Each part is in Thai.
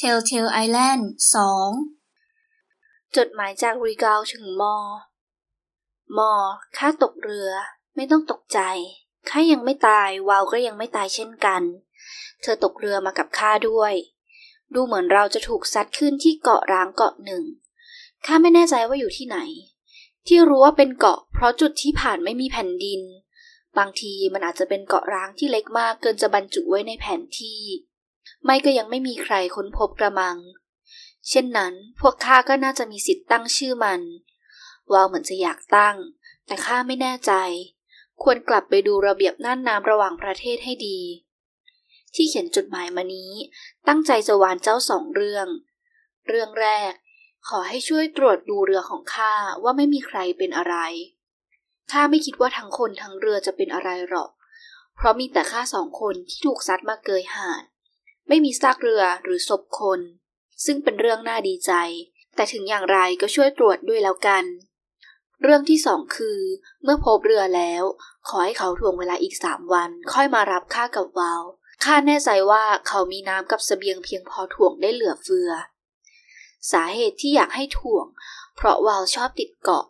Telltale Island 2 จดหมายจากรีกาวถึงมอ มอข้าตกเรือ ไม่ต้องตกใจ ข้ายังไม่ตาย วาวก็ยังไม่ตายเช่นกัน เธอตกเรือมากับข้าด้วย ดูเหมือนเราจะถูกซัดขึ้นที่เกาะร้างเกาะหนึ่ง ข้าไม่แน่ใจว่าอยู่ที่ไหน ที่รู้ว่าเป็นเกาะ เพราะจุดที่ผ่านไม่มีแผ่นดิน บางทีมันอาจจะเป็นเกาะร้างที่เล็กมากเกินจะบรรจุไว้ในแผนที่ ไม่ก็ยังไม่มีใครค้นพบกระมัง เช่นนั้นพวกข้าก็น่าจะมีสิทธิ์ตั้งชื่อมันวาวเหมือนจะอยากตั้ง แต่ข้าไม่แน่ใจ ควรกลับไปดูระเบียบน่านน้ำระหว่างประเทศให้ดี ที่เขียนจดหมายมานี้ ตั้งใจจะวานเจ้าสองเรื่อง เรื่องแรก ขอให้ช่วยตรวจดูเรือของข้าว่าไม่มีใครเป็นอะไรข้าไม่คิดว่าทั้งคนทั้งเรือจะเป็นอะไรหรอก เพราะมีแต่ข้าสองคนที่ถูกซัดมาเกยหาด ไม่มีซากเรือหรือศพคน ซึ่งเป็นเรื่องน่าดีใจ แต่ถึงอย่างไรก็ช่วยตรวจด้วยแล้วกัน เรื่องที่สองคือ เมื่อพบเรือแล้ว ขอให้เขาถ่วงเวลาอีกสามวัน ค่อยมารับข้ากับวาวข้าแน่ใจว่าเขามีน้ำกับสเสบียงเพียงพอถ่วงได้เหลือเฟือ สาเหตุที่อยากให้ถ่วง เพราะวาวชอบติดเกาะ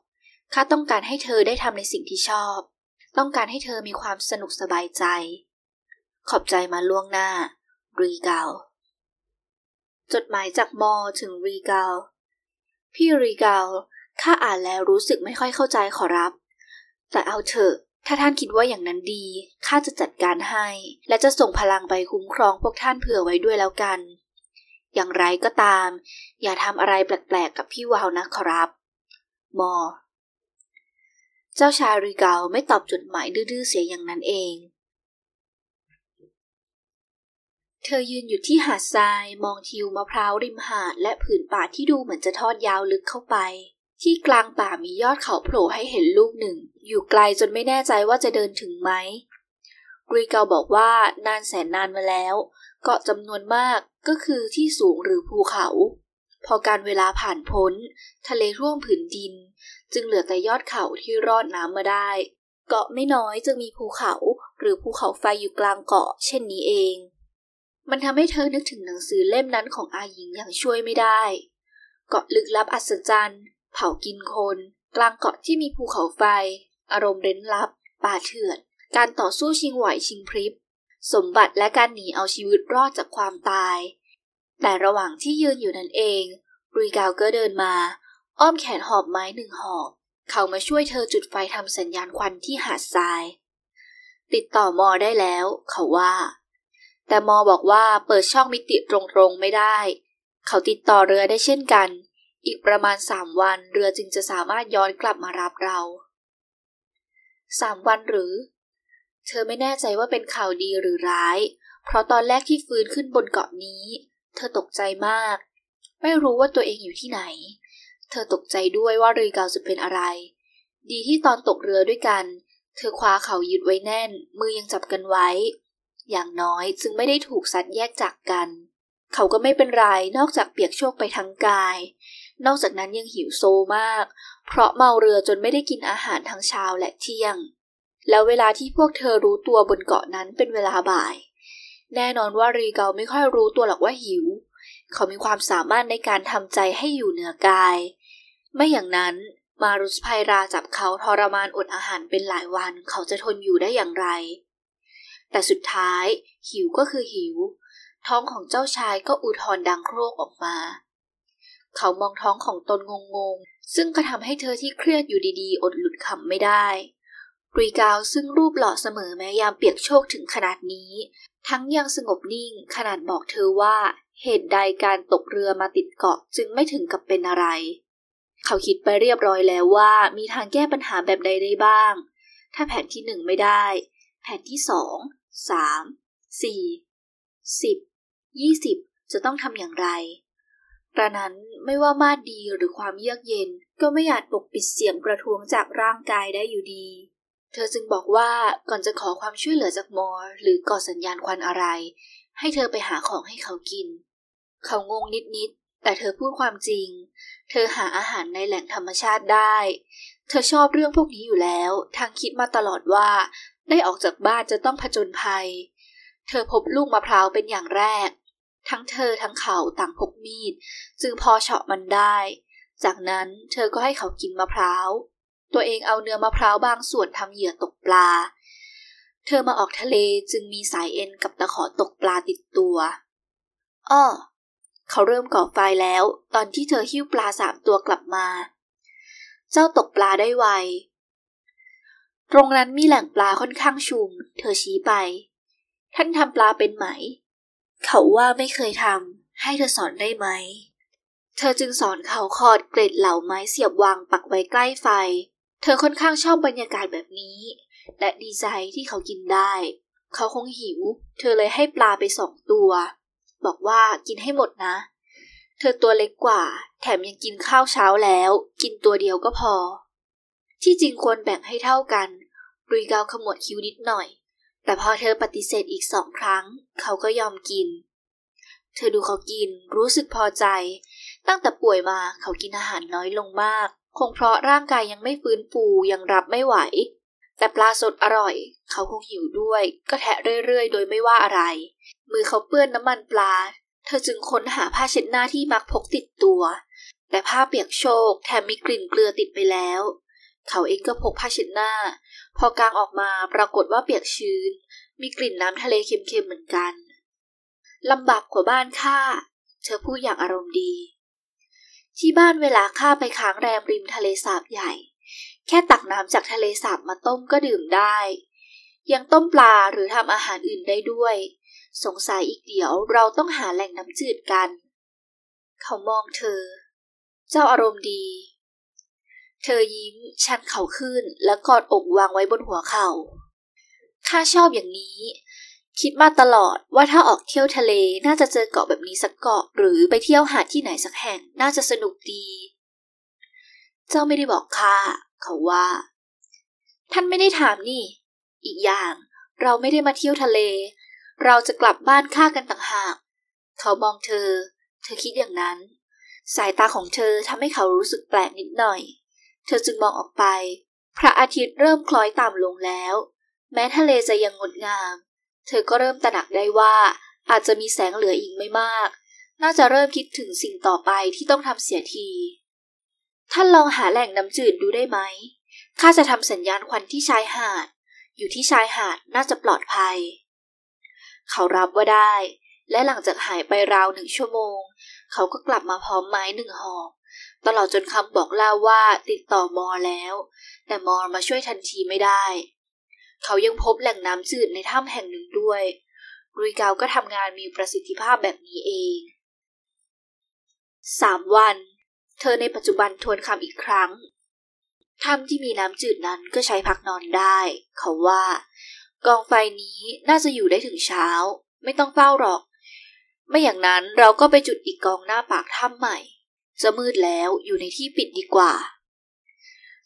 ข้าต้องการให้เธอได้ทำในสิ่งที่ชอบ ต้องการให้เธอมีความสนุกสบายใจ ขอบใจมาล่วงหน้า รีกาลจดหมายจากมอถึงรีกาลพี่รีกาลข้าอ่านแล้วรู้สึกไม่ค่อยเข้าใจขอรับ แต่เอาเถอะ ถ้าท่านคิดว่าอย่างนั้นดี ข้าจะจัดการให้ และจะส่งพลังไปคุ้มครองพวกท่านเผื่อไว้ด้วยแล้วกัน อย่างไรก็ตาม อย่าทำอะไรแปลกๆกับพี่วาวนะขอรับ มอ เจ้าชายรีเกาไม่ตอบจดหมายดื้อๆเสียอย่างนั้นเอง เธอยืนอยู่ที่หาดทรายมองทิวมะพร้าวริมหาดและผืนป่าที่ดูเหมือนจะทอดยาวลึกเข้าไป ที่กลางป่ามียอดเขาโผล่ให้เห็นลูกหนึ่ง อยู่ไกลจนไม่แน่ใจว่าจะเดินถึงไหมกรีเกาบอกว่านานแสนนานมาแล้ว เกาะจำนวนมากก็คือที่สูงหรือภูเขา พอการเวลาผ่านพ้น ทะเลท่วมผืนดิน จึงเหลือแต่ยอดเขาที่รอดน้ำมาได้ เกาะไม่น้อยจึงมีภูเขาหรือภูเขาไฟอยู่กลางเกาะ เช่นนี้เอง มันทำให้เธอนึกถึงหนังสือเล่มนั้นของอาหญิงอย่างช่วยไม่ได้ เกาะลึกลับอัศจรรย์ เผากินคน กลางเกาะที่มีภูเขาไฟ อารมณ์เร้นลับ ป่าเถื่อน การต่อสู้ชิงไหวชิงพริบ สมบัติและการหนีเอาชีวิตรอดจากความตาย แต่ระหว่างที่ยืนอยู่นั่นเองรีกาวก็เดินมา อ้อมแขนหอบไม้หนึ่งหอบ เขามาช่วยเธอจุดไฟทำสัญญาณควันที่หาดทราย ติดต่อมอได้แล้ว เขาว่า แต่มอบอกว่าเปิดช่องมิติตรงๆไม่ได้ เขาติดต่อเรือได้เช่นกัน อีกประมาณสามวันเรือจึงจะสามารถย้อนกลับมารับเราสามวันหรือ เธอไม่แน่ใจว่าเป็นข่าวดีหรือร้าย เพราะตอนแรกที่ฟื้นขึ้นบนเกาะนี้ เธอตกใจมาก ไม่รู้ว่าตัวเองอยู่ที่ไหน เธอตกใจด้วยว่าเรือเกาจะเป็นอะไร ดีที่ตอนตกเรือด้วยกัน เธอคว้าเขายึดไว้แน่น มือยังจับกันไว้ อย่างน้อยจึงไม่ได้ถูกซัดแยกจากกัน เขาก็ไม่เป็นไรนอกจากเปียกโชกไปทั้งกาย นอกจากนั้นยังหิวโซมาก เพราะเมาเรือจนไม่ได้กินอาหารทั้งเช้าและเที่ยง แล้วเวลาที่พวกเธอรู้ตัวบนเกาะนั้นเป็นเวลาบ่าย แน่นอนว่ารีเกาไม่ค่อยรู้ตัวหรอกว่าหิว เขามีความสามารถในการทำใจให้อยู่เหนือกาย ไม่อย่างนั้นมารุสไพราจับเขาทรมานอดอาหารเป็นหลายวันเขาจะทนอยู่ได้อย่างไร แต่สุดท้ายหิวก็คือหิว ท้องของเจ้าชายก็อุทธรดังโครกออกมา เขามองท้องของตนงงๆ ซึ่งก็ทำให้เธอที่เครียดอยู่ดีๆ อดหลุดขำไม่ได้กรีกาวซึ่งรูปหล่อเสมอแม้ยามเปียกโชกถึงขนาดนี้ ทั้งยังสงบนิ่งขนาดบอกเธอว่า เหตุใดการตกเรือมาติดเกาะจึงไม่ถึงกับเป็นอะไร เขาคิดไปเรียบร้อยแล้วว่ามีทางแก้ปัญหาแบบใดได้บ้าง ถ้าแผนที่หนึ่งไม่ได้ แผนที่สอง สามสี่สิบยี่สิบจะต้องทำอย่างไรกระนั้นไม่ว่ามาดดีหรือความเยือกเย็นก็ไม่อาจปกปิดเสียงประท้วงจากร่างกายได้อยู่ดี เธอจึงบอกว่าก่อนจะขอความช่วยเหลือจากมอร์หรือก่อสัญญาณควันอะไร ให้เธอไปหาของให้เขากิน เขางงนิดๆแต่เธอพูดความจริง เธอหาอาหารในแหล่งธรรมชาติได้ เธอชอบเรื่องพวกนี้อยู่แล้ว ทางคิดมาตลอดว่า ได้ออกจากบ้านจะต้องผจญภัย เธอพบลูกมะพร้าวเป็นอย่างแรก ทั้งเธอทั้งเขาต่างพกมีด จึงพอเฉาะมันได้ จากนั้นเธอก็ให้เขากินมะพร้าว ตัวเองเอาเนื้อมะพร้าวบางส่วนทำเหยื่อตกปลา เธอมาออกทะเลจึงมีสายเอ็นกับตะขอตกปลาติดตัวอ้อเขาเริ่มก่อไฟแล้ว ตอนที่เธอหิ้วปลาสามตัวกลับมา เจ้าตกปลาได้ไว ตรงนั้นมีแหล่งปลาค่อนข้างชุม เธอชี้ไป ท่านทำปลาเป็นไหม เขาว่าไม่เคยทำ ให้เธอสอนได้ไหม เธอจึงสอนเขาคอดเกร็ดเหล่าไม้เสียบวางปักไว้ใกล้ไฟ เธอค่อนข้างชอบบรรยากาศแบบนี้ และดีใจที่เขากินได้ เขาคงหิว เธอเลยให้ปลาไปสองตัว บอกว่ากินให้หมดนะ เธอตัวเล็กกว่า แถมยังกินข้าวเช้าแล้ว กินตัวเดียวก็พอ ที่จริงควรแบ่งให้เท่ากันรุยเกาขมวดคิ้วนิดหน่อย แต่พอเธอปฏิเสธอีกสองครั้ง เขาก็ยอมกิน เธอดูเขากิน รู้สึกพอใจ ตั้งแต่ป่วยมาเขากินอาหารน้อยลงมาก คงเพราะร่างกายยังไม่ฟื้นฟูยังรับไม่ไหว แต่ปลาสดอร่อย เขาคงหิวด้วย ก็แทะเรื่อยๆ โดยไม่ว่าอะไร มือเขาเปื้อนน้ำมันปลา เธอจึงค้นหาผ้าเช็ดหน้าที่มักพกติดตัว แต่ผ้าเปียกโชกแถมมีกลิ่นเกลือติดไปแล้ว เขาเองก็พกผ้าเช็ดหน้า พอกางออกมาปรากฏว่าเปียกชื้น มีกลิ่นน้ำทะเลเค็มๆเหมือนกันลำบากกว่าบ้านข้าเธอพูดอย่างอารมณ์ดี ที่บ้านเวลาข้าไปค้างแรมริมทะเลสาบใหญ่ แค่ตักน้ำจากทะเลสาบมาต้มก็ดื่มได้ ยังต้มปลาหรือทำอาหารอื่นได้ด้วย สงสัยอีกเดี๋ยวเราต้องหาแหล่งน้ำจืดกัน เขามองเธอ เจ้าอารมณ์ดี เธอยิ้มชันเขาขึ้นแล้วกอดอกวางไว้บนหัวเข่าข้าชอบอย่างนี้ คิดมาตลอดว่าถ้าออกเที่ยวทะเลน่าจะเจอเกาะแบบนี้สักเกาะ หรือไปเที่ยวหาดที่ไหนสักแห่งน่าจะสนุกดี เจ้าไม่ได้บอกข้าเขาว่า ท่านไม่ได้ถามนี่ อีกอย่างเราไม่ได้มาเที่ยวทะเล เราจะกลับบ้านข้ากันต่างหาก เขามองเธอ เธอคิดอย่างนั้น สายตาของเธอทำให้เขารู้สึกแปลกนิดหน่อย เธอจึงมองออกไป พระอาทิตย์เริ่มคล้อยต่ำลงแล้ว แม้ทะเลจะยังงดงาม เธอก็เริ่มตระหนักได้ว่าอาจจะมีแสงเหลืออีกไม่มาก น่าจะเริ่มคิดถึงสิ่งต่อไปที่ต้องทำเสียที ท่านลองหาแหล่งน้ำจืดดูได้ไหม ข้าจะทำสัญญาณควันที่ชายหาด อยู่ที่ชายหาดน่าจะปลอดภัย เขารับว่าได้ และหลังจากหายไปราวหนึ่งชั่วโมง เขาก็กลับมาพร้อมไม้หนึ่งหอกตลอดจนคำบอกเล่าว่าติดต่อมอแล้ว แต่มอมาช่วยทันทีไม่ได้ เขายังพบแหล่งน้ำจืดในถ้ำแห่งหนึ่งด้วยรุยกาวก็ทำงานมีประสิทธิภาพแบบนี้เองสามวัน เธอในปัจจุบันทวนคำอีกครั้งถ้ำที่มีน้ำจืดนั้นก็ใช้พักนอนได้ เขาว่า กองไฟนี้น่าจะอยู่ได้ถึงเช้า ไม่ต้องเฝ้าหรอก ไม่อย่างนั้นเราก็ไปจุดอีกกองหน้าปากถ้ำใหม่ จะมืดแล้วอยู่ในที่ปิดดีกว่า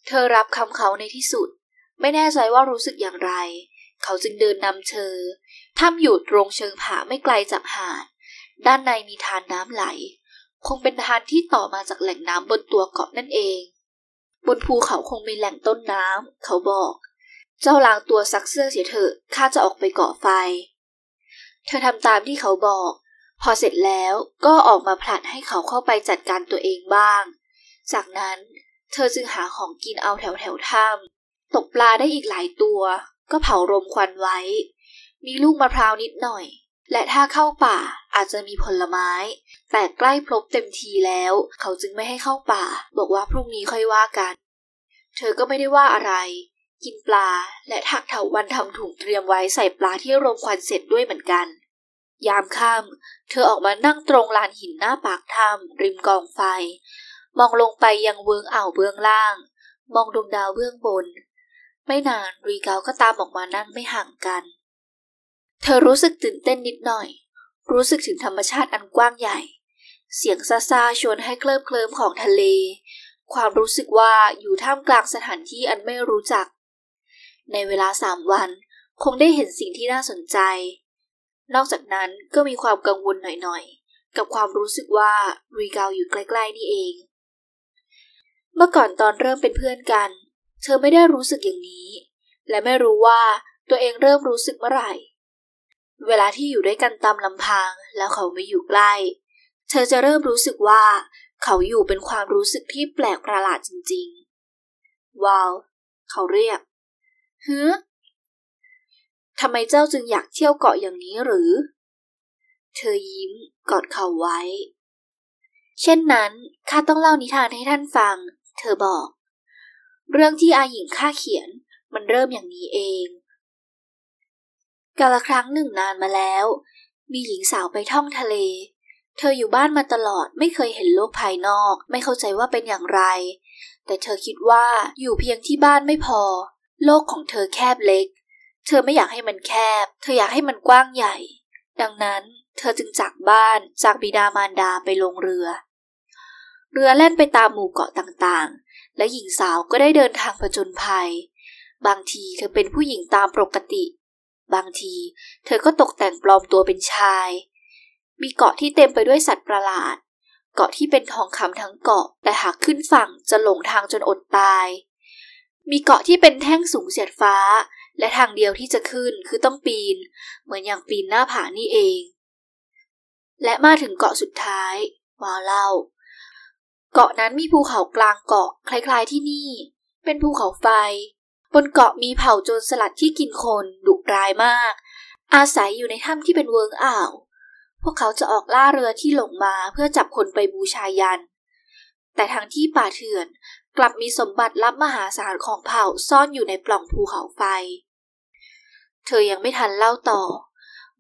เธอรับคำเขาในที่สุด ไม่แน่ใจว่ารู้สึกอย่างไร เขาจึงเดินนำเธอถ้ำอยู่ตรงเชิงผาไม่ไกลจากหาด ด้านในมีทานน้ำไหล คงเป็นทานที่ต่อมาจากแหล่งน้ำบนตัวเกาะนั่นเอง บนภูเขาคงมีแหล่งต้นน้ำเขาบอก เจ้าล้างตัวซักเสื้อเสียเถอะข้าจะออกไปเกาะไฟ เธอทำตามที่เขาบอก พอเสร็จแล้วก็ออกมาผลัดให้เขาเข้าไปจัดการตัวเองบ้าง จากนั้นเธอจึงหาของกินเอาแถวแถวถ้ำตกปลาได้อีกหลายตัว ก็เผารมควันไว้ มีลูกมะพร้าวนิดหน่อย และถ้าเข้าป่าอาจจะมีผลไม้ แต่ใกล้พลบเต็มทีแล้ว เขาจึงไม่ให้เข้าป่า บอกว่าพรุ่งนี้ค่อยว่ากัน เธอก็ไม่ได้ว่าอะไร กินปลาและถักเถาวันทำถุงเตรียมไว้ใส่ปลาที่รมควันเสร็จด้วยเหมือนกัน ยามค่ำเธอออกมานั่งตรงลานหินหน้าปากถ้ำริมกองไฟ มองลงไปยังเวืองอ่าวเบื้องล่าง มองดวงดาวเบื้องบน ไม่นานรีเกาก็ตามออกมานั่งไม่ห่างกัน เธอรู้สึกตื่นเต้นนิดหน่อย รู้สึกถึงธรรมชาติอันกว้างใหญ่ เสียงซาซาชวนให้เคลิบเคลิ้มของทะเล ความรู้สึกว่าอยู่ท่ามกลางสถานที่อันไม่รู้จัก ในเวลาสามวัน คงได้เห็นสิ่งที่น่าสนใจ นอกจากนั้นก็มีความกังวลหน่อยๆ กับความรู้สึกว่ารีเกาอยู่ใกล้ๆนี่เอง เมื่อก่อนตอนเริ่มเป็นเพื่อนกัน เธอไม่ได้รู้สึกอย่างนี้ และไม่รู้ว่าตัวเองเริ่มรู้สึกเมื่อไหร่ เวลาที่อยู่ด้วยกันตามลำพังแล้วเขาไม่อยู่ใกล้ เธอจะเริ่มรู้สึกว่าเขาอยู่เป็นความรู้สึกที่แปลกประหลาดจริงๆ ว้าว เขาเรียก ฮึทำไมเจ้าจึงอยากเที่ยวเกาะอย่างนี้หรือ เธอยิ้มกอดเขาไว้ เช่นนั้นข้าต้องเล่านิทานให้ท่านฟัง เธอบอก เรื่องที่อาหญิงข้าเขียนมันเริ่มอย่างนี้เอง กาลครั้งหนึ่งนานมาแล้ว มีหญิงสาวไปท่องทะเล เธออยู่บ้านมาตลอดไม่เคยเห็นโลกภายนอก ไม่เข้าใจว่าเป็นอย่างไร แต่เธอคิดว่าอยู่เพียงที่บ้านไม่พอ โลกของเธอแคบเล็ก เธอไม่อยากให้มันแคบ เธออยากให้มันกว้างใหญ่ ดังนั้นเธอจึงจากบ้านจากบิดามารดาไปลงเรือ เรือแล่นไปตามหมู่เกาะต่างๆ และหญิงสาวก็ได้เดินทางผจญภัย บางทีเธอเป็นผู้หญิงตามปกติ บางทีเธอก็ตกแต่งปลอมตัวเป็นชาย มีเกาะที่เต็มไปด้วยสัตว์ประหลาด เกาะที่เป็นทองคำทั้งเกาะ แต่หากขึ้นฝั่งจะหลงทางจนอดตาย มีเกาะที่เป็นแท่งสูงเสียดฟ้า และทางเดียวที่จะขึ้นคือต้องปีน เหมือนอย่างปีนหน้าผานี่เอง และมาถึงเกาะสุดท้าย วาวเล่า เกาะนั้นมีภูเขากลางเกาะคล้ายๆที่นี่ เป็นภูเขาไฟ บนเกาะมีเผ่าโจรสลัดที่กินคนดุร้ายมาก อาศัยอยู่ในถ้ำที่เป็นเวิงอ่าว พวกเขาจะออกล่าเรือที่หลงมาเพื่อจับคนไปบูชายันแต่ทางที่ป่าเถื่อน กลับมีสมบัติลับมหาศาลของเผ่าซ่อนอยู่ในปล่องภูเขาไฟ เธอยังไม่ทันเล่าต่อ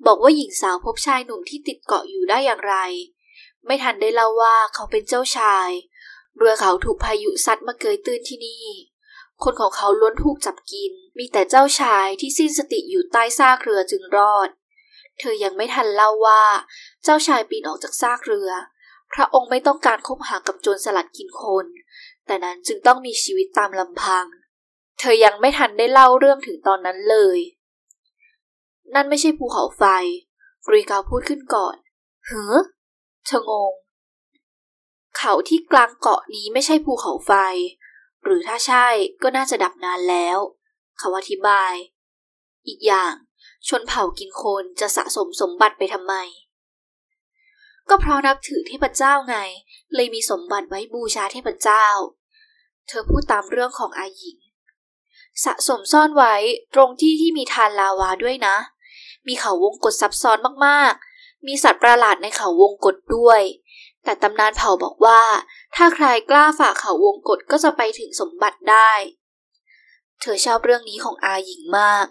บอกว่าหญิงสาวพบชายหนุ่มที่ติดเกาะอยู่ได้อย่างไร ไม่ทันได้เล่าว่าเขาเป็นเจ้าชาย เรือเขาถูกพายุซัดมาเกยตื้นที่นี่ คนของเขาล้วนถูกจับกิน มีแต่เจ้าชายที่สิ้นสติอยู่ใต้ซากเรือจึงรอด เธอยังไม่ทันเล่าว่า เจ้าชายปีนออกจากซากเรือ พระองค์ไม่ต้องการคบหากับโจรสลัดกินคน แต่นั้นจึงต้องมีชีวิตตามลำพัง เธอยังไม่ทันได้เล่าเรื่องถึงตอนนั้นเลย นั่นไม่ใช่ภูเขาไฟกรีกาพูดขึ้นก่อนเฮ้อเธองง เขาที่กลางเกาะนี้ไม่ใช่ภูเขาไฟ หรือถ้าใช่ก็น่าจะดับนานแล้วเขาอธิบาย อีกอย่าง ชนเผ่ากินคนจะสะสมสมบัติไปทำไม ก็เพราะนับถือเทพเจ้าไง เลยมีสมบัติไว้บูชาเทพเจ้า เธอพูดตามเรื่องของอาหญิง สะสมซ่อนไว้ตรงที่ที่มีทานลาวาด้วยนะ มีเขาวงกฏซับซ้อนมากๆ มีสัตว์ประหลาดในเขาวงกฏด้วย แต่ตำนานเผ่าบอกว่า ถ้าใครกล้าฝ่าเขาวงกฏก็จะไปถึงสมบัติได้ เธอชอบเรื่องนี้ของอาหญิงมาก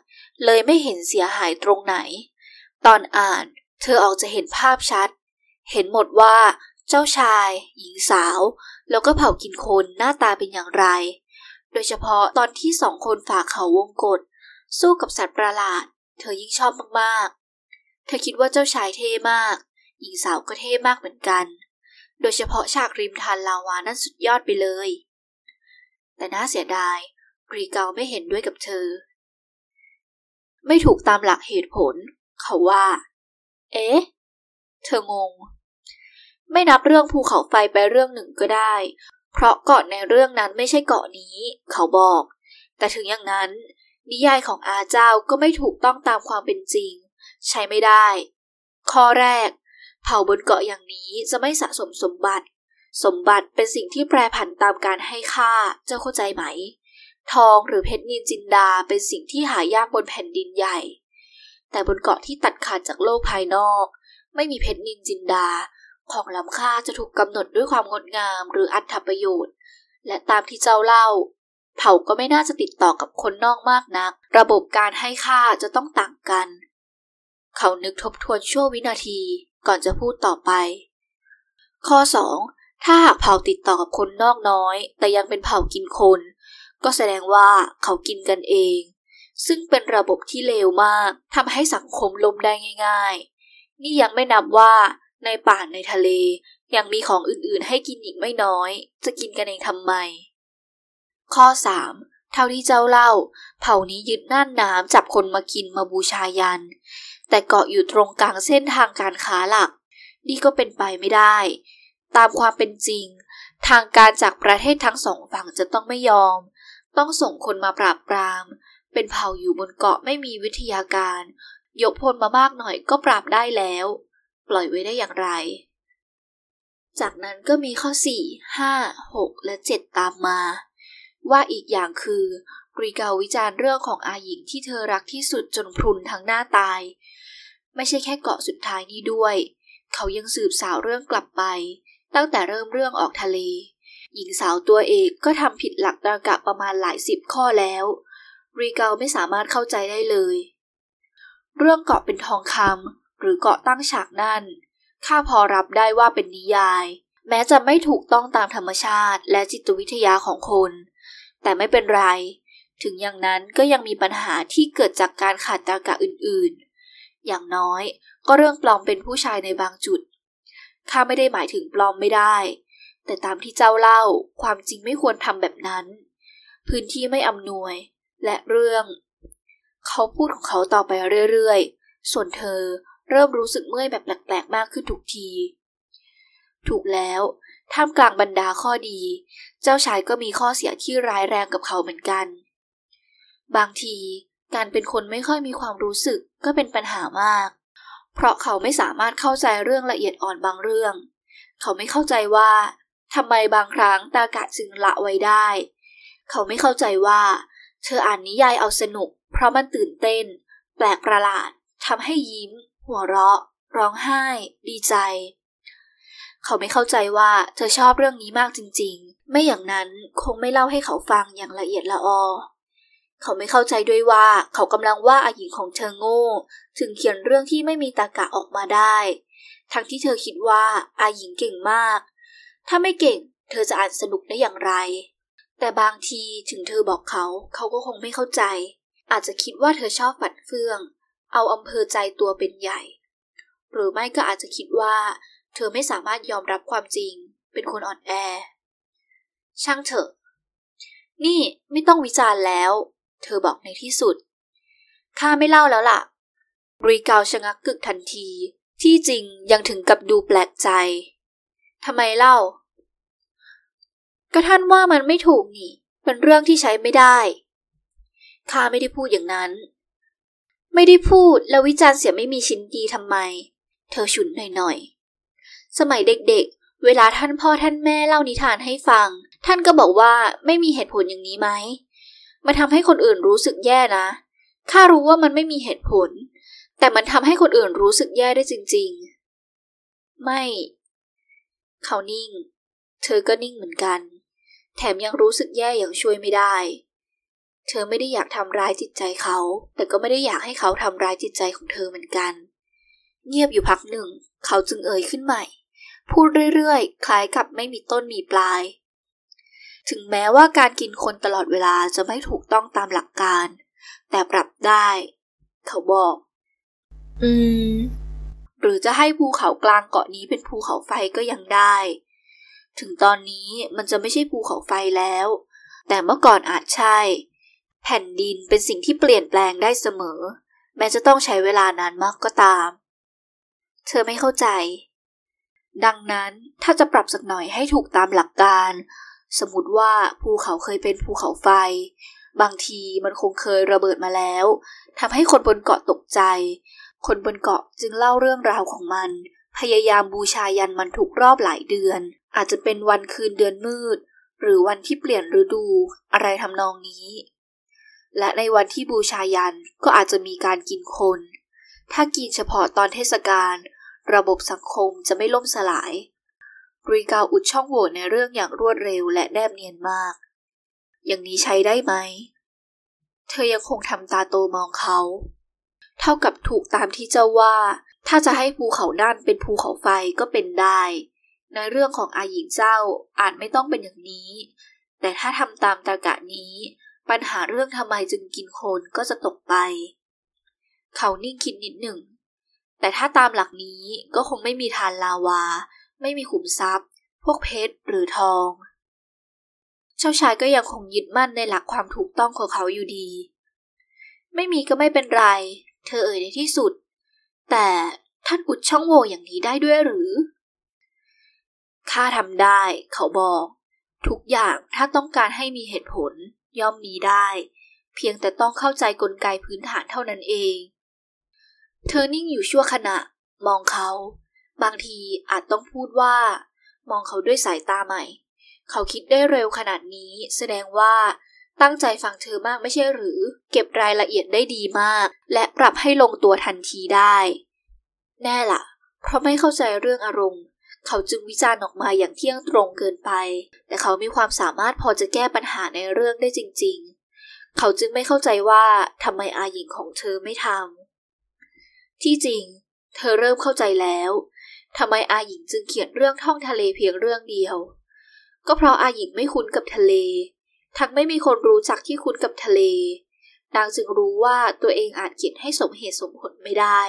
เลยไม่เห็นเสียหายตรงไหน ตอนอ่านเธอออกจะเห็นภาพชัด เห็นหมดว่า เจ้าชาย หญิงสาว แล้วก็เผ่ากินคนหน้าตาเป็นอย่างไร โดยเฉพาะตอนที่สองคนฝ่าเขาวงกฏสู้กับสัตว์ประหลาด เธอยิ่งชอบมากๆ เธอคิดว่าเจ้าชายเท่มาก หญิงสาวก็เท่มากเหมือนกัน โดยเฉพาะฉากริมทานลาวานั้นสุดยอดไปเลย แต่น่าเสียดายกรีเกาไม่เห็นด้วยกับเธอ ไม่ถูกตามหลักเหตุผล เขาว่า เอ๊ะ เธองง ไม่นับเรื่องภูเขาไฟไปเรื่องหนึ่งก็ได้ เพราะเกาะในเรื่องนั้นไม่ใช่เกาะนี้ เขาบอก แต่ถึงอย่างนั้น นิยายของอาเจ้าก็ไม่ถูกต้องตามความเป็นจริง ใช้ไม่ได้ ข้อแรก เผ่าบนเกาะอย่างนี้จะไม่สะสมสมบัติ สมบัติเป็นสิ่งที่แปรผันตามการให้ค่า เจ้าเข้าใจไหม ทองหรือเพชรนินจินดาเป็นสิ่งที่หายากบนแผ่นดินใหญ่ แต่บนเกาะที่ตัดขาดจากโลกภายนอก ไม่มีเพชรนินจินดา ของล้ำค่าจะถูกกำหนดด้วยความงดงามหรืออัตประโยชน์ และตามที่เจ้าเล่า เผ่าก็ไม่น่าจะติดต่อกับคนนอกมากนัก ระบบการให้ค่าจะต้องต่างกัน เขานึกทบทวนชั่ววินาทีก่อนจะพูดต่อไป ข้อ 2. ถ้าหากเผ่าติดต่อกับคนนอกน้อย แต่ยังเป็นเผ่ากินคน ก็แสดงว่าเขากินกันเอง ซึ่งเป็นระบบที่เลวมากทำให้สังคมล้มได้ง่าย ๆ นี่ยังไม่นับว่า ในป่าในทะเลยังมีของอื่นๆ ให้กินอีกไม่น้อย จะกินกันเองทำไม ข้อ 3. เท่าที่เจ้าเล่า เผ่านี้ยึดน่านน้ำจับคนมากินมาบูชายัน แต่เกาะอยู่ตรงกลางเส้นทางการค้าหลัก นี่ก็เป็นไปไม่ได้ ตามความเป็นจริง ทางการจากประเทศทั้งสองฝั่งจะต้องไม่ยอม ต้องส่งคนมาปราบปราม เป็นเผ่าอยู่บนเกาะไม่มีวิทยาการ ยกพลมามากหน่อยก็ปราบได้แล้ว ปล่อยไว้ได้อย่างไร จากนั้นก็มีข้อ 4 5 6 และ 7 ตามมา ว่าอีกอย่างคือกรีเกาวิจารณ์เรื่องของอาหญิงที่เธอรักที่สุดจนพรุนทั้งหน้าตาย ไม่ใช่แค่เกาะสุดท้ายนี้ด้วย เขายังสืบสาวเรื่องกลับไป ตั้งแต่เริ่มเรื่องออกทะเล หญิงสาวตัวเอกก็ทำผิดหลักตรกะประมาณหลายสิบข้อแล้วรีเกาไม่สามารถเข้าใจได้เลย เรื่องเกาะเป็นทองคำ หรือเกาะตั้งฉากนั่น ข้าพอรับได้ว่าเป็นนิยาย แม้จะไม่ถูกต้องตามธรรมชาติและจิตวิทยาของคน แต่ไม่เป็นไร ถึงอย่างนั้นก็ยังมีปัญหาที่เกิดจากการขาดตรากะอื่นๆ อย่างน้อยก็เรื่องปลอมเป็นผู้ชายในบางจุด ข้าไม่ได้หมายถึงปลอมไม่ได้ แต่ตามที่เจ้าเล่า ความจริงไม่ควรทำแบบนั้น พื้นที่ไม่อำนวย และเรื่อง เขาพูดของเขาต่อไปเรื่อยๆ ส่วนเธอ เริ่มรู้สึกเมื่อยแบบแปลกๆมากขึ้นทุกที ถูกแล้วท่ามกลางบรรดาข้อดี เจ้าชายก็มีข้อเสียที่ร้ายแรงกับเขาเหมือนกัน บางทีการเป็นคนไม่ค่อยมีความรู้สึกก็เป็นปัญหามาก เพราะเขาไม่สามารถเข้าใจเรื่องละเอียดอ่อนบางเรื่อง เขาไม่เข้าใจว่าทำไมบางครั้งตากะจึงละไว้ได้ เขาไม่เข้าใจว่า เธออ่านนิยายเอาสนุก เพราะมันตื่นเต้น แปลกประหลาดทำให้ยิ้ม หัวเราะ ร้องไห้ ดีใจ เขาไม่เข้าใจว่าเธอชอบเรื่องนี้มากจริง ๆ ไม่อย่างนั้นคงไม่เล่าให้เขาฟังอย่างละเอียดละออ เขาไม่เข้าใจด้วยว่าเขากำลังว่าอาหญิงของเธอโง่ ถึงเขียนเรื่องที่ไม่มีตากะออกมาได้ ทั้งที่เธอคิดว่าอาหญิงเก่งมาก ถ้าไม่เก่งเธอจะอ่านสนุกได้อย่างไร แต่บางทีถึงเธอบอกเขา เขาก็คงไม่เข้าใจ อาจจะคิดว่าเธอชอบฝัดเฟื่อง เอาอำเภอใจตัวเป็นใหญ่ หรือไม่ก็อาจจะคิดว่า เธอไม่สามารถยอมรับความจริง เป็นคนอ่อนแอ ช่างเถอะ นี่ไม่ต้องวิจารณ์แล้ว เธอบอกในที่สุด ข้าไม่เล่าแล้วล่ะ รีกาวชะงักกึกทันที ที่จริงยังถึงกับดูแปลกใจทำไมเล่า ก็ท่านว่ามันไม่ถูกนี่ เป็นเรื่องที่ใช้ไม่ได้ ข้าไม่ได้พูดอย่างนั้น ไม่ได้พูดแล้ววิจารณ์เสียไม่มีชิ้นดีทำไม เธอฉุนหน่อยๆ สมัยเด็กๆ เวลาท่านพ่อท่านแม่เล่านิทานให้ฟัง ท่านก็บอกว่าไม่มีเหตุผลอย่างนี้ไหมมันทำให้คนอื่นรู้สึกแย่นะ ข้ารู้ว่ามันไม่มีเหตุผล แต่มันทำให้คนอื่นรู้สึกแย่ได้จริง ๆ ไม่ เขานิ่ง เธอก็นิ่งเหมือนกัน แถมยังรู้สึกแย่อย่างช่วยไม่ได้ เธอไม่ได้อยากทำร้ายจิตใจเขา แต่ก็ไม่ได้อยากให้เขาทำร้ายจิตใจของเธอเหมือนกัน เงียบอยู่พักหนึ่ง เขาจึงเอ่ยขึ้นใหม่ พูดเรื่อยๆ คล้ายกับไม่มีต้นมีปลาย ถึงแม้ว่าการกินคนตลอดเวลาจะไม่ถูกต้องตามหลักการ แต่ปรับได้ เขาบอก อืม หรือจะให้ภูเขากลางเกาะนี้เป็นภูเขาไฟก็ยังได้ ถึงตอนนี้มันจะไม่ใช่ภูเขาไฟแล้ว แต่เมื่อก่อนอาจใช่แผ่นดินเป็นสิ่งที่เปลี่ยนแปลงได้เสมอ แม้จะต้องใช้เวลานานมากก็ตาม เธอไม่เข้าใจ ดังนั้นถ้าจะปรับสักหน่อยให้ถูกตามหลักการ สมมติว่าภูเขาเคยเป็นภูเขาไฟ บางทีมันคงเคยระเบิดมาแล้วทำให้คนบนเกาะตกใจ คนบนเกาะจึงเล่าเรื่องราวของมัน พยายามบูชายันมันทุกรอบหลายเดือน อาจจะเป็นวันคืนเดือนมืด หรือวันที่เปลี่ยนฤดู อะไรทำนองนี้ และในวันที่บูชายันก็อาจจะมีการกินคน ถ้ากินเฉพาะตอนเทศกาลระบบสังคมจะไม่ล่มสลายรีกาอุดช่องโหว่ในเรื่องอย่างรวดเร็วและแนบเนียนมาก อย่างนี้ใช้ได้ไหม เธอยังคงทำตาโตมองเขา เท่ากับถูกตามที่เจ้าว่า ถ้าจะให้ภูเขาด้านเป็นภูเขาไฟก็เป็นได้ ในเรื่องของอาหญิงเจ้าอาจไม่ต้องเป็นอย่างนี้ แต่ถ้าทำตามตากะนี้ ปัญหาเรื่องทำไมจึงกินโคนก็จะตกไป เขานิ่งคิดนิดหนึ่ง แต่ถ้าตามหลักนี้ก็คงไม่มีทานลาวา ไม่มีขุมทรัพย์ พวกเพชรหรือทอง เจ้าชายก็ยังคงยึดมั่นในหลักความถูกต้องของเขาอยู่ดี ไม่มีก็ไม่เป็นไร เธอเอ่ยในที่สุด แต่ท่านอุดช่องโหว่อย่างนี้ได้ด้วยหรือข้าทำได้ เขาบอก ทุกอย่างถ้าต้องการให้มีเหตุผล ย่อมมีได้ เพียงแต่ต้องเข้าใจกลไกพื้นฐานเท่านั้นเอง เธอนิ่งอยู่ชั่วขณะ มองเขา บางทีอาจต้องพูดว่า มองเขาด้วยสายตาใหม่ เขาคิดได้เร็วขนาดนี้แสดงว่าตั้งใจฟังเธอมากไม่ใช่หรือ เก็บรายละเอียดได้ดีมาก และปรับให้ลงตัวทันทีได้ แน่ละ่ะ เพราะไม่เข้าใจเรื่องอารมณ์ เขาจึงวิจารณ์ออกมาอย่างเที่ยงตรงเกินไป แต่เขามีความสามารถพอจะแก้ปัญหาในเรื่องได้จริง ๆ เขาจึงไม่เข้าใจว่าทำไมอาหญิงของเธอไม่ทำที่จริง เธอเริ่มเข้าใจแล้วทำไมอาหญิงจึงเขียนเรื่องท่องทะเลเพียงเรื่องเดียว ก็เพราะอาหญิงไม่คุ้นกับทะเล ทั้งไม่มีคนรู้จักที่คุ้นกับทะเล นางจึงรู้ว่าตัวเองอาจเขียนให้สมเหตุสมผลไม่ได้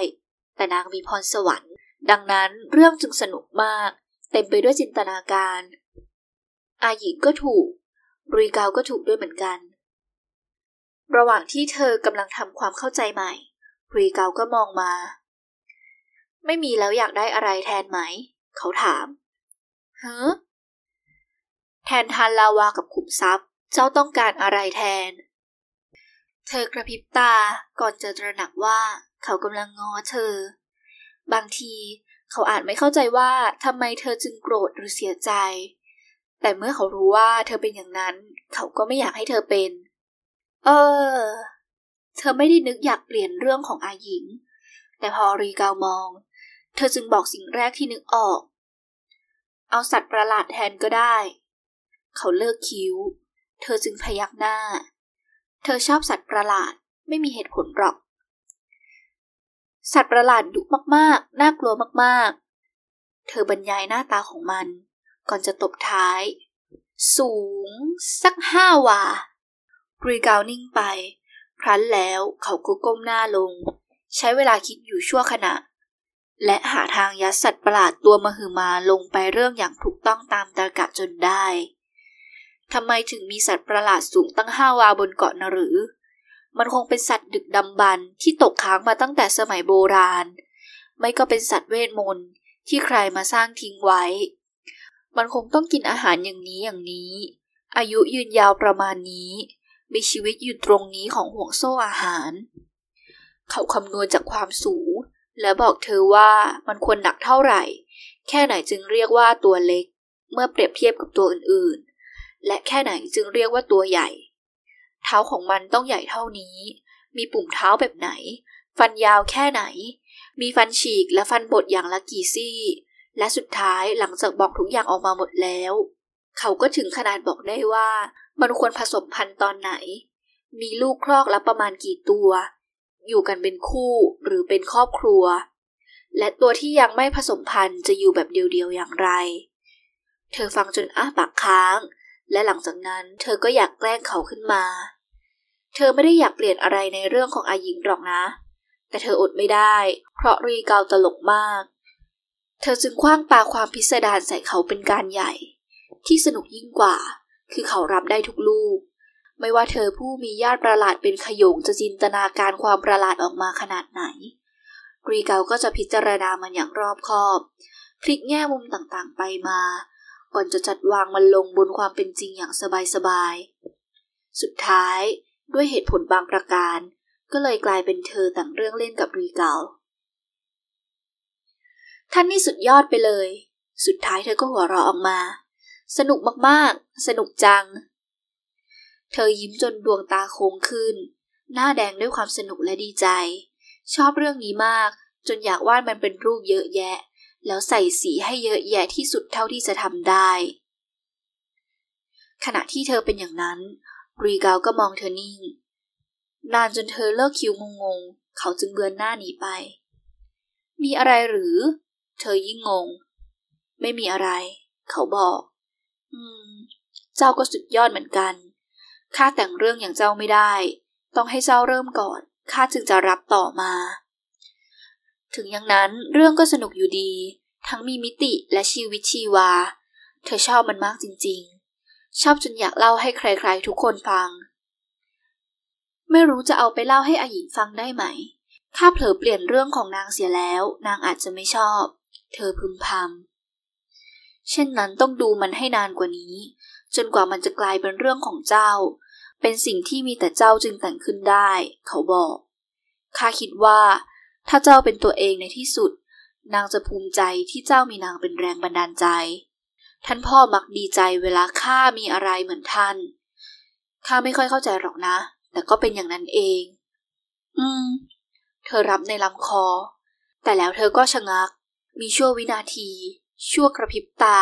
แต่นางมีพรสวรรค์ ดังนั้นเรื่องจึงสนุกมาก เต็มไปด้วยจินตนาการ อาหญิงก็ถูกรีกาวก็ถูกด้วยเหมือนกัน ระหว่างที่เธอกำลังทำความเข้าใจใหม่รีกาวก็มองมา ไม่มีแล้วอยากได้อะไรแทนไหม เขาถามเฮ้แทนทานลาวากับขุมทรัพย์ เจ้าต้องการอะไรแทน เธอกระพริบตาก่อนจะตระหนักว่าเขากำลังงอเธอ บางทีเขาอาจไม่เข้าใจว่าทำไมเธอจึงโกรธหรือเสียใจ แต่เมื่อเขารู้ว่าเธอเป็นอย่างนั้น เขาก็ไม่อยากให้เธอเป็น เออ เธอไม่ได้นึกอยากเปลี่ยนเรื่องของอาหญิง แต่พอรีกาวมอง เธอจึงบอกสิ่งแรกที่นึกออก เอาสัตว์ประหลาดแทนก็ได้ เขาเลิกคิ้ว เธอจึงพยักหน้า เธอชอบสัตว์ประหลาดไม่มีเหตุผลหรอก สัตว์ประหลาดดุมากๆ น่ากลัวมากๆ เธอบรรยายหน้าตาของมัน ก่อนจะตบท้าย สูง สักห้าวากรีกาวนิ่งไปครั้นแล้วเขาก็ก้มหน้าลง ใช้เวลาคิดอยู่ชั่วขณะ และหาทางยัดสัตว์ประหลาดตัวมหึมาลงไปเรื่องอย่างถูกต้องตามตรกะจนได้ทำไมถึงมีสัตว์ประหลาดสูงตั้งห้าวาบนเกาะนหรือ มันคงเป็นสัตว์ดึกดำบรรที่ตกค้างมาตั้งแต่สมัยโบราณ ไม่ก็เป็นสัตว์เวทมนต์ที่ใครมาสร้างทิ้งไว้ มันคงต้องกินอาหารอย่างนี้อย่างนี้ อายุยืนยาวประมาณนี้ มีชีวิตอยู่ตรงนี้ของห่วงโซ่อาหาร เขาคำนวณจากความสูง และบอกเธอว่ามันควรหนักเท่าไหร่ แค่ไหนจึงเรียกว่าตัวเล็ก เมื่อเปรียบเทียบกับตัวอื่นๆ และแค่ไหนจึงเรียกว่าตัวใหญ่ เท้าของมันต้องใหญ่เท่านี้ มีปุ่มเท้าแบบไหน ฟันยาวแค่ไหน มีฟันฉีกและฟันบดอย่างละกี่ซี่ และสุดท้ายหลังจากบอกทุกอย่างออกมาหมดแล้ว เขาก็ถึงขนาดบอกได้ว่ามันควรผสมพันธุ์ตอนไหน มีลูกครอกล้วประมาณกี่ตัว อยู่กันเป็นคู่หรือเป็นครอบครัว และตัวที่ยังไม่ผสมพันธุ์จะอยู่แบบเดียวๆอย่างไร เธอฟังจนอ้าปากค้าง และหลังจากนั้นเธอก็อยากแกล้งเขาขึ้นมา เธอไม่ได้อยากเปลี่ยนอะไรในเรื่องของอายิงหรอกนะ แต่เธออดไม่ได้ เพราะรีเกาตลกมาก เธอจึงคว้างปาความพิสดารใส่เขาเป็นการใหญ่ ที่สนุกยิ่งกว่า คือเขารับได้ทุกลูก ไม่ว่าเธอผู้มีญาติประหลาดเป็นขยงจะจินตนาการความประหลาดออกมาขนาดไหน รีเกาก็จะพิจารณามันอย่างรอบคอบ พลิกแง่มุมต่างๆไปมา ก่อนจะจัดวางมันลงบนความเป็นจริงอย่างสบายๆ สุดท้ายด้วยเหตุผลบางประการ ก็เลยกลายเป็นเธอแต่งเรื่องเล่นกับรีเกาท่านนี่สุดยอดไปเลย สุดท้ายเธอก็หัวเราะออกมา สนุกมากๆ สนุกจัง เธอยิ้มจนดวงตาโค้งขึ้น หน้าแดงด้วยความสนุกและดีใจ ชอบเรื่องนี้มากจนอยากวาดมันเป็นรูปเยอะแยะ แล้วใส่สีให้เยอะแยะที่สุดเท่าที่จะทำได้ ขณะที่เธอเป็นอย่างนั้น รีกาวก็มองเธอนิ่ง นานจนเธอเลิกคิวงงๆ เขาจึงเบือนหน้าหนีไป มีอะไรหรือ เธอยิ่งงง ไม่มีอะไร เขาบอก อืม เจ้าก็สุดยอดเหมือนกันข้าแต่งเรื่องอย่างเจ้าไม่ได้ ต้องให้เจ้าเริ่มก่อนข้าจึงจะรับต่อมา ถึงอย่างนั้นเรื่องก็สนุกอยู่ดี ทั้งมีมิติและชีวิตชีวา เธอชอบมันมากจริงๆ ชอบจนอยากเล่าให้ใครๆทุกคนฟัง ไม่รู้จะเอาไปเล่าให้อาหญิงฟังได้ไหม ถ้าเผลอเปลี่ยนเรื่องของนางเสียแล้ว นางอาจจะไม่ชอบ เธอพึมพำเช่นนั้นต้องดูมันให้นานกว่านี้ จนกว่ามันจะกลายเป็นเรื่องของเจ้า เป็นสิ่งที่มีแต่เจ้าจึงแต่งขึ้นได้ เขาบอกข้าคิดว่า ถ้าเจ้าเป็นตัวเองในที่สุด นางจะภูมิใจที่เจ้ามีนางเป็นแรงบันดาลใจ ท่านพ่อมักดีใจเวลาข้ามีอะไรเหมือนท่าน ข้าไม่ค่อยเข้าใจหรอกนะ แต่ก็เป็นอย่างนั้นเอง อืม เธอรับในลำคอ แต่แล้วเธอก็ชะงัก มีชั่ววินาที ชั่วกระพริบตา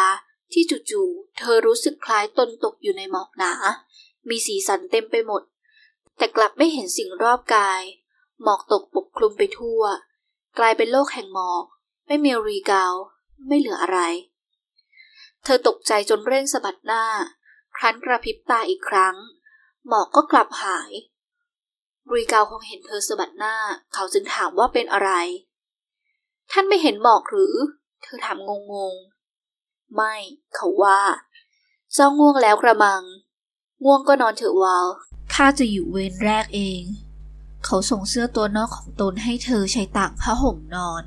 ที่จู่ๆ เธอรู้สึกคล้ายตนตกอยู่ในหมอกหนา มีสีสันเต็มไปหมด แต่กลับไม่เห็นสิ่งรอบกาย หมอกตกปกคลุมไปทั่ว กลายเป็นโลกแห่งหมอก ไม่มีรีกาว ไม่เหลืออะไร เธอตกใจจนเร่งสะบัดหน้า ครั้นกระพริบตาอีกครั้ง หมอกก็กลับหาย รีกาวคงเห็นเธอสะบัดหน้า เขาจึงถามว่าเป็นอะไร ท่านไม่เห็นหมอกหรือ เธอถามงงงๆไม่ เขาว่า เจ้าง่วงแล้วกระมัง ง่วงก็นอนเถอะวาลข้าจะอยู่เวรแรกเอง เขาส่งเสื้อตัวนอกของตนให้เธอใช้ตากผ้าห่มนอน